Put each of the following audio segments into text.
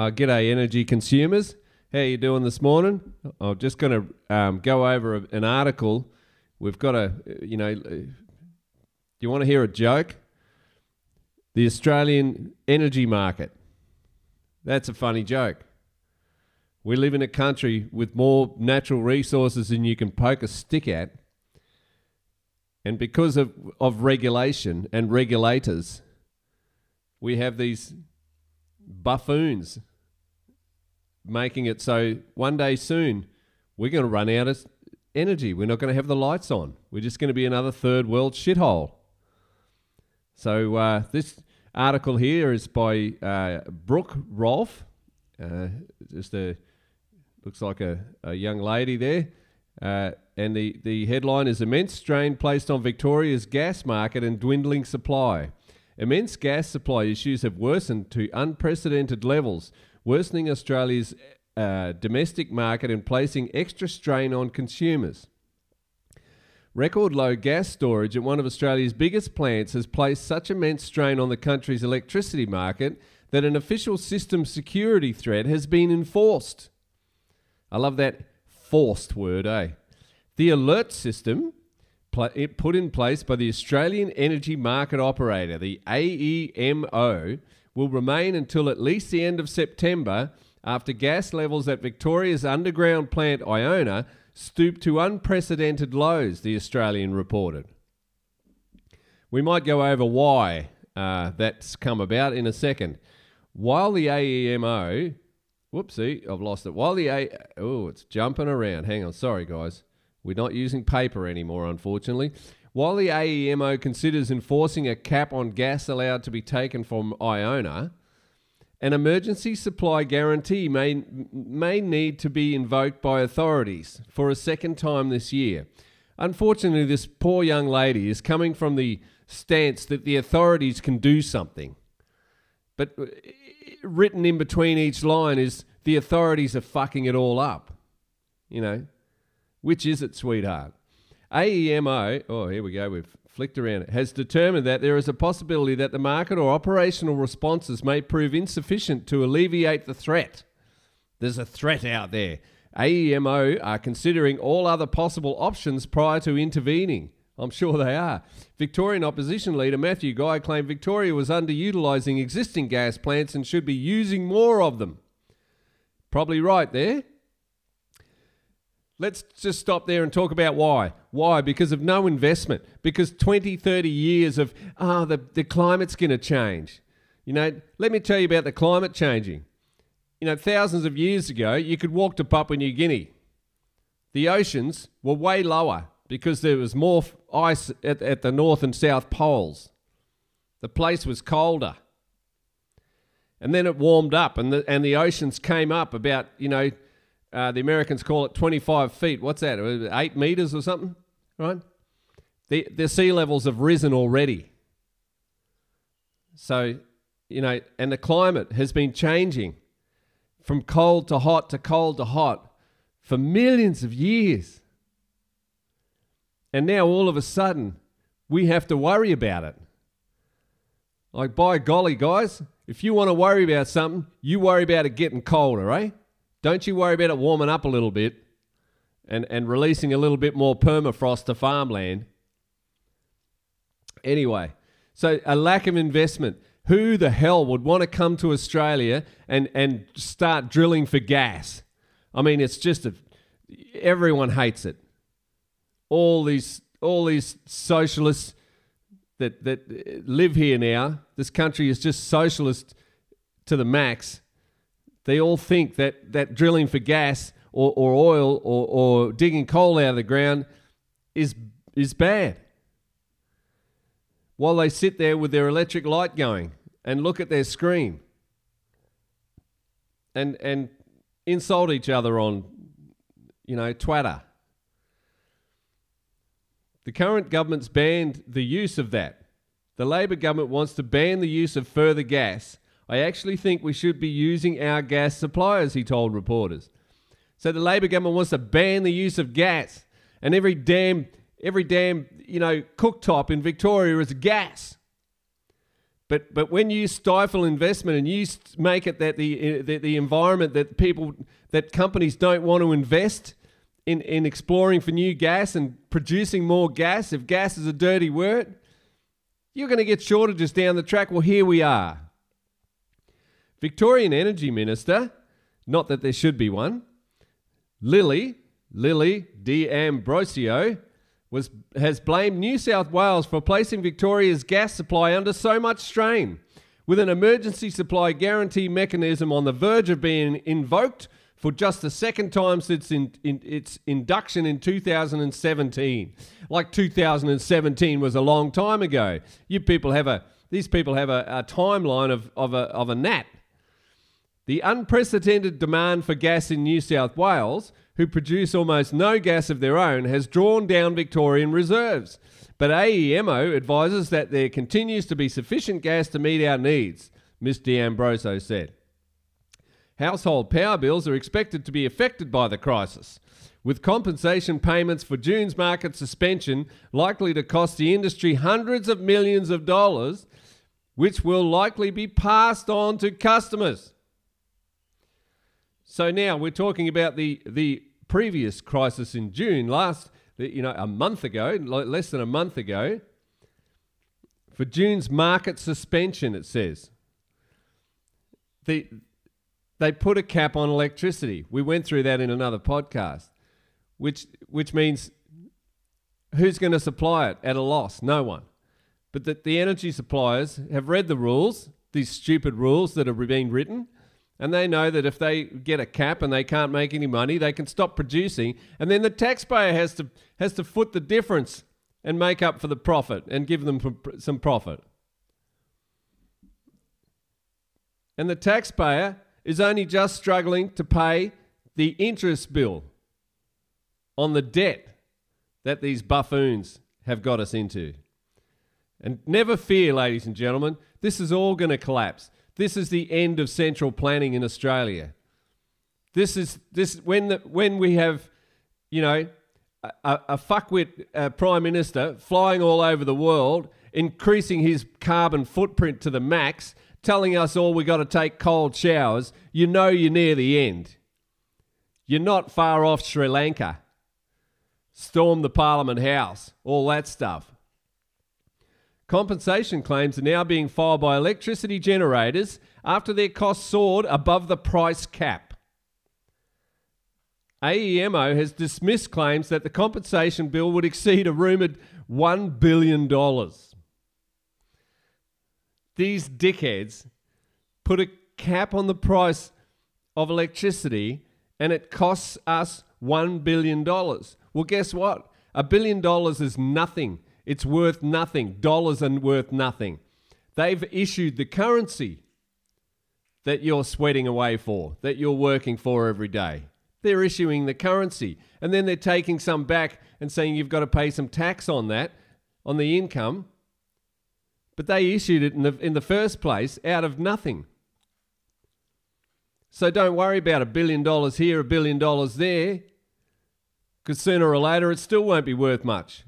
Uh, g'day, energy consumers. How you doing this morning? I'm just going to um, go over a, an article. We've got a, you know, do you want to hear a joke? The Australian energy market. That's a funny joke. We live in a country with more natural resources than you can poke a stick at. And because of, of regulation and regulators, we have these buffoons making it so one day soon we're going to run out of energy. We're not going to have the lights on. We're just going to be another third world shithole. So uh, this article here is by uh, Brooke Rolfe. Uh, just a looks like a, a young lady there. And the, the headline is Immense Strain Placed on Victoria's Gas Market and Dwindling Supply. Immense gas supply issues have worsened to unprecedented levels, worsening Australia's uh, domestic market and placing extra strain on consumers. Record low gas storage at one of Australia's biggest plants has placed such immense strain on the country's electricity market that an official system security threat has been enforced. I love that forced word, eh? The alert system it put in place by the Australian Energy Market Operator, the AEMO, will remain until at least the end of September after gas levels at Victoria's underground plant Iona stooped to unprecedented lows, the Australian reported. We might go over why uh, that's come about in a second. While the AEMO, whoopsie, I've lost it. While the A, oh, it's jumping around. Hang on, sorry guys. We're not using paper anymore, unfortunately. While the AEMO considers enforcing a cap on gas allowed to be taken from Iona, an emergency supply guarantee may, may need to be invoked by authorities for a second time this year. Unfortunately, this poor young lady is coming from the stance that the authorities can do something. But uh, written in between each line is the authorities are fucking it all up. You know, which is it, sweetheart? AEMO, oh, here we go, we've flicked around it, has determined that there is a possibility that the market or operational responses may prove insufficient to alleviate the threat. There's a threat out there. AEMO are considering all other possible options prior to intervening. I'm sure they are. Victorian opposition leader Matthew Guy claimed Victoria was underutilising existing gas plants and should be using more of them. Probably right there. Let's just stop there and talk about why. Why? Because of no investment. Because 20, 30 years of, oh, the, the climate's going to change. You know, let me tell you about the climate changing. You know, thousands of years ago, you could walk to Papua New Guinea. The oceans were way lower because there was more ice at, at the north and south poles. The place was colder. And then it warmed up, and the, and the oceans came up about, you know, uh, the Americans call it 25 feet. What's that? Eight meters or something, right? The, the sea levels have risen already. So, you know, and the climate has been changing from cold to hot to cold to hot for millions of years. And now all of a sudden, we have to worry about it. Like, by golly, guys, if you want to worry about something, you worry about it getting colder, eh? Don't you worry about it warming up a little bit and, and releasing a little bit more permafrost to farmland. Anyway, so a lack of investment. Who the hell would want to come to Australia and, and start drilling for gas? I mean, it's just a, everyone hates it. All these all these socialists that that live here now. This country is just socialist to the max they all think that, that drilling for gas or, or oil or, or digging coal out of the ground is, is bad. While they sit there with their electric light going and look at their screen and, and insult each other on, you know, Twitter. The current government's banned the use of that. The Labor government wants to ban the use of further gas I actually think we should be using our gas suppliers, he told reporters. So the Labor government wants to ban the use of gas, and every damn every damn you know cooktop in Victoria is gas. But but when you stifle investment and you make it that the, uh, the the environment that people that companies don't want to invest in in exploring for new gas and producing more gas, if gas is a dirty word, you're going to get shortages down the track. Well, here we are. Victorian Energy Minister, not that there should be one, Lily, Lily D'Ambrosio, was, has blamed New South Wales for placing Victoria's gas supply under so much strain. With an emergency supply guarantee mechanism on the verge of being invoked for just the second time since in, in, its induction in 2017. Like 2017 was a long time ago. You people have a these people have a, a timeline of, of, a, of a gnat. The unprecedented demand for gas in New South Wales who produce almost no gas of their own, has drawn down Victorian reserves. But AEMO advises that there continues to be sufficient gas to meet our needs, Ms. D'Ambrosio said. Household power bills are expected to be affected by the crisis, with compensation payments for June's market suspension likely to cost the industry hundreds of millions of dollars, which will likely be passed on to customers. So now we're talking about the, the previous crisis in June, last, you know, a month ago, less than a month ago, for June's market suspension, it says. The, they put a cap on electricity. We went through that in another podcast, which, which means who's going to supply it at a loss? No one. But that the energy suppliers have read the rules, these stupid rules that have been written, and they know that if they get a cap and they can't make any money, they can stop producing, and then the taxpayer has to has to foot the difference and make up for the profit and give them some profit. And the taxpayer is only just struggling to pay the interest bill on the debt that these buffoons have got us into. And never fear, ladies and gentlemen, this is all going to collapse. This is the end of central planning in Australia. This is this when the, when we have, you know, a, a fuckwit uh, prime minister flying all over the world, increasing his carbon footprint to the max, telling us all we got to take cold showers. You know you're near the end. You're not far off Sri Lanka. Storm the Parliament House, all that stuff. Compensation claims are now being filed by electricity generators after their costs soared above the price cap. AEMO has dismissed claims that the compensation bill would exceed a rumoured $1 billion. These dickheads put a cap on the price of electricity and it costs us $1 billion. Well, guess what? A billion dollars is nothing it's worth nothing. Dollars are worth nothing. They've issued the currency that you're sweating away for, that you're working for every day. They're issuing the currency. And then they're taking some back and saying you've got to pay some tax on that, on the income. But they issued it in the, in the first place out of nothing. So don't worry about a billion dollars here, a billion dollars there, because sooner or later it still won't be worth much.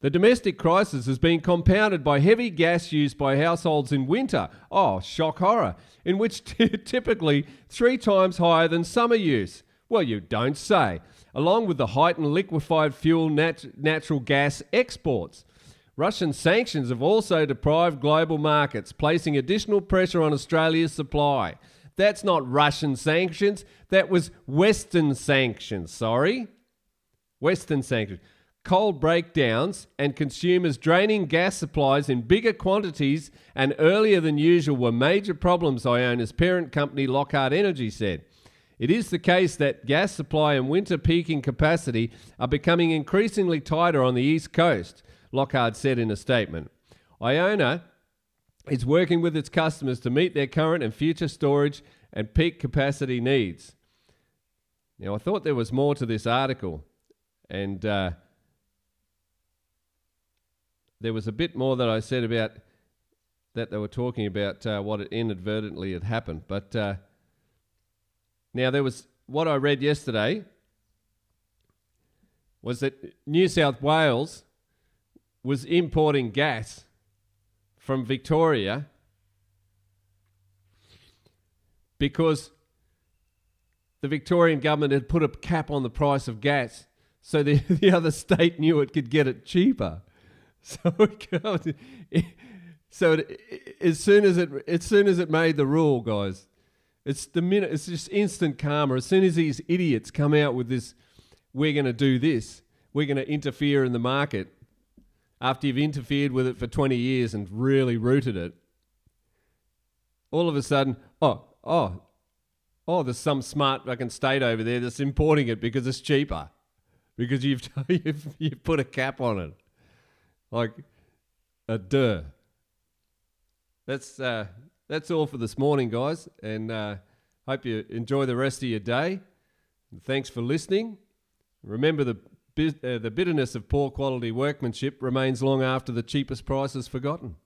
The domestic crisis has been compounded by heavy gas use by households in winter. Oh, shock horror. In which t- typically three times higher than summer use. Well, you don't say. Along with the heightened liquefied fuel nat- natural gas exports. Russian sanctions have also deprived global markets, placing additional pressure on Australia's supply. That's not Russian sanctions, that was Western sanctions, sorry. Western sanctions coal breakdowns, and consumers draining gas supplies in bigger quantities and earlier than usual were major problems, Iona's parent company Lochard Energy said. It is the case that gas supply and winter peaking capacity are becoming increasingly tighter on the east coast, Lockhart said in a statement. Iona is working with its customers to meet their current and future storage and peak capacity needs. Now, I thought there was more to this article, and uh, there was a bit more that I said about that they were talking about uh, what inadvertently had happened. But uh, now there was what I read yesterday was that New South Wales was importing gas from Victoria because the Victorian government had put a cap on the price of gas so the, the other state knew it could get it cheaper. So it, so it, as soon as it as soon as it made the rule, guys, it's the minute it's just instant karma. As soon as these idiots come out with this, we're going to do this. We're going to interfere in the market. After you've interfered with it for 20 years and really rooted it, all of a sudden, oh, oh, oh, there's some smart fucking state over there that's importing it because it's cheaper, because you've you've, you've put a cap on it, like a duh. That's uh, that's all for this morning, guys, and uh, hope you enjoy the rest of your day. And thanks for listening. Remember the uh, the bitterness of poor quality workmanship remains long after the cheapest price is forgotten.